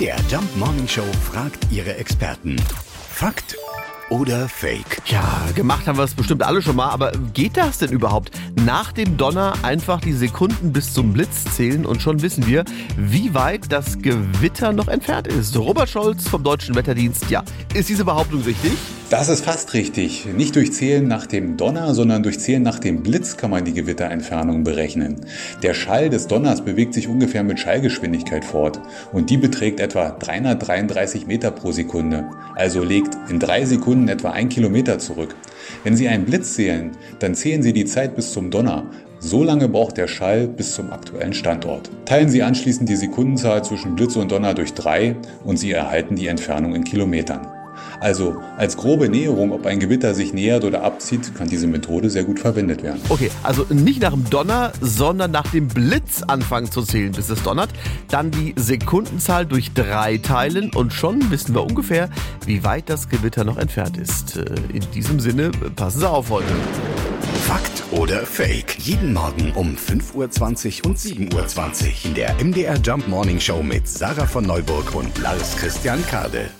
MDR Jump Morning Show fragt ihre Experten. Fakt oder Fake? Ja, gemacht haben wir es bestimmt alle schon mal, aber geht das denn überhaupt? Nach dem Donner einfach die Sekunden bis zum Blitz zählen und schon wissen wir, wie weit das Gewitter noch entfernt ist. Robert Scholz vom Deutschen Wetterdienst, ja, ist diese Behauptung richtig? Das ist fast richtig. Nicht durch Zählen nach dem Donner, sondern durch Zählen nach dem Blitz kann man die Gewitterentfernung berechnen. Der Schall des Donners bewegt sich ungefähr mit Schallgeschwindigkeit fort und die beträgt etwa 333 Meter pro Sekunde. Also legt in drei Sekunden etwa ein Kilometer zurück. Wenn Sie einen Blitz zählen, dann zählen Sie die Zeit bis zum Donner. So lange braucht der Schall bis zum aktuellen Standort. Teilen Sie anschließend die Sekundenzahl zwischen Blitz und Donner durch drei und Sie erhalten die Entfernung in Kilometern. Also als grobe Näherung, ob ein Gewitter sich nähert oder abzieht, kann diese Methode sehr gut verwendet werden. Okay, also nicht nach dem Donner, sondern nach dem Blitz anfangen zu zählen, bis es donnert. Dann die Sekundenzahl durch drei teilen und schon wissen wir ungefähr, wie weit das Gewitter noch entfernt ist. Äh, in diesem Sinne, passen Sie auf heute. Fakt oder Fake? Jeden Morgen um 5.20 Uhr und 7.20 Uhr in der MDR Jump Morning Show mit Sarah von Neuburg und Lars Christian Kade.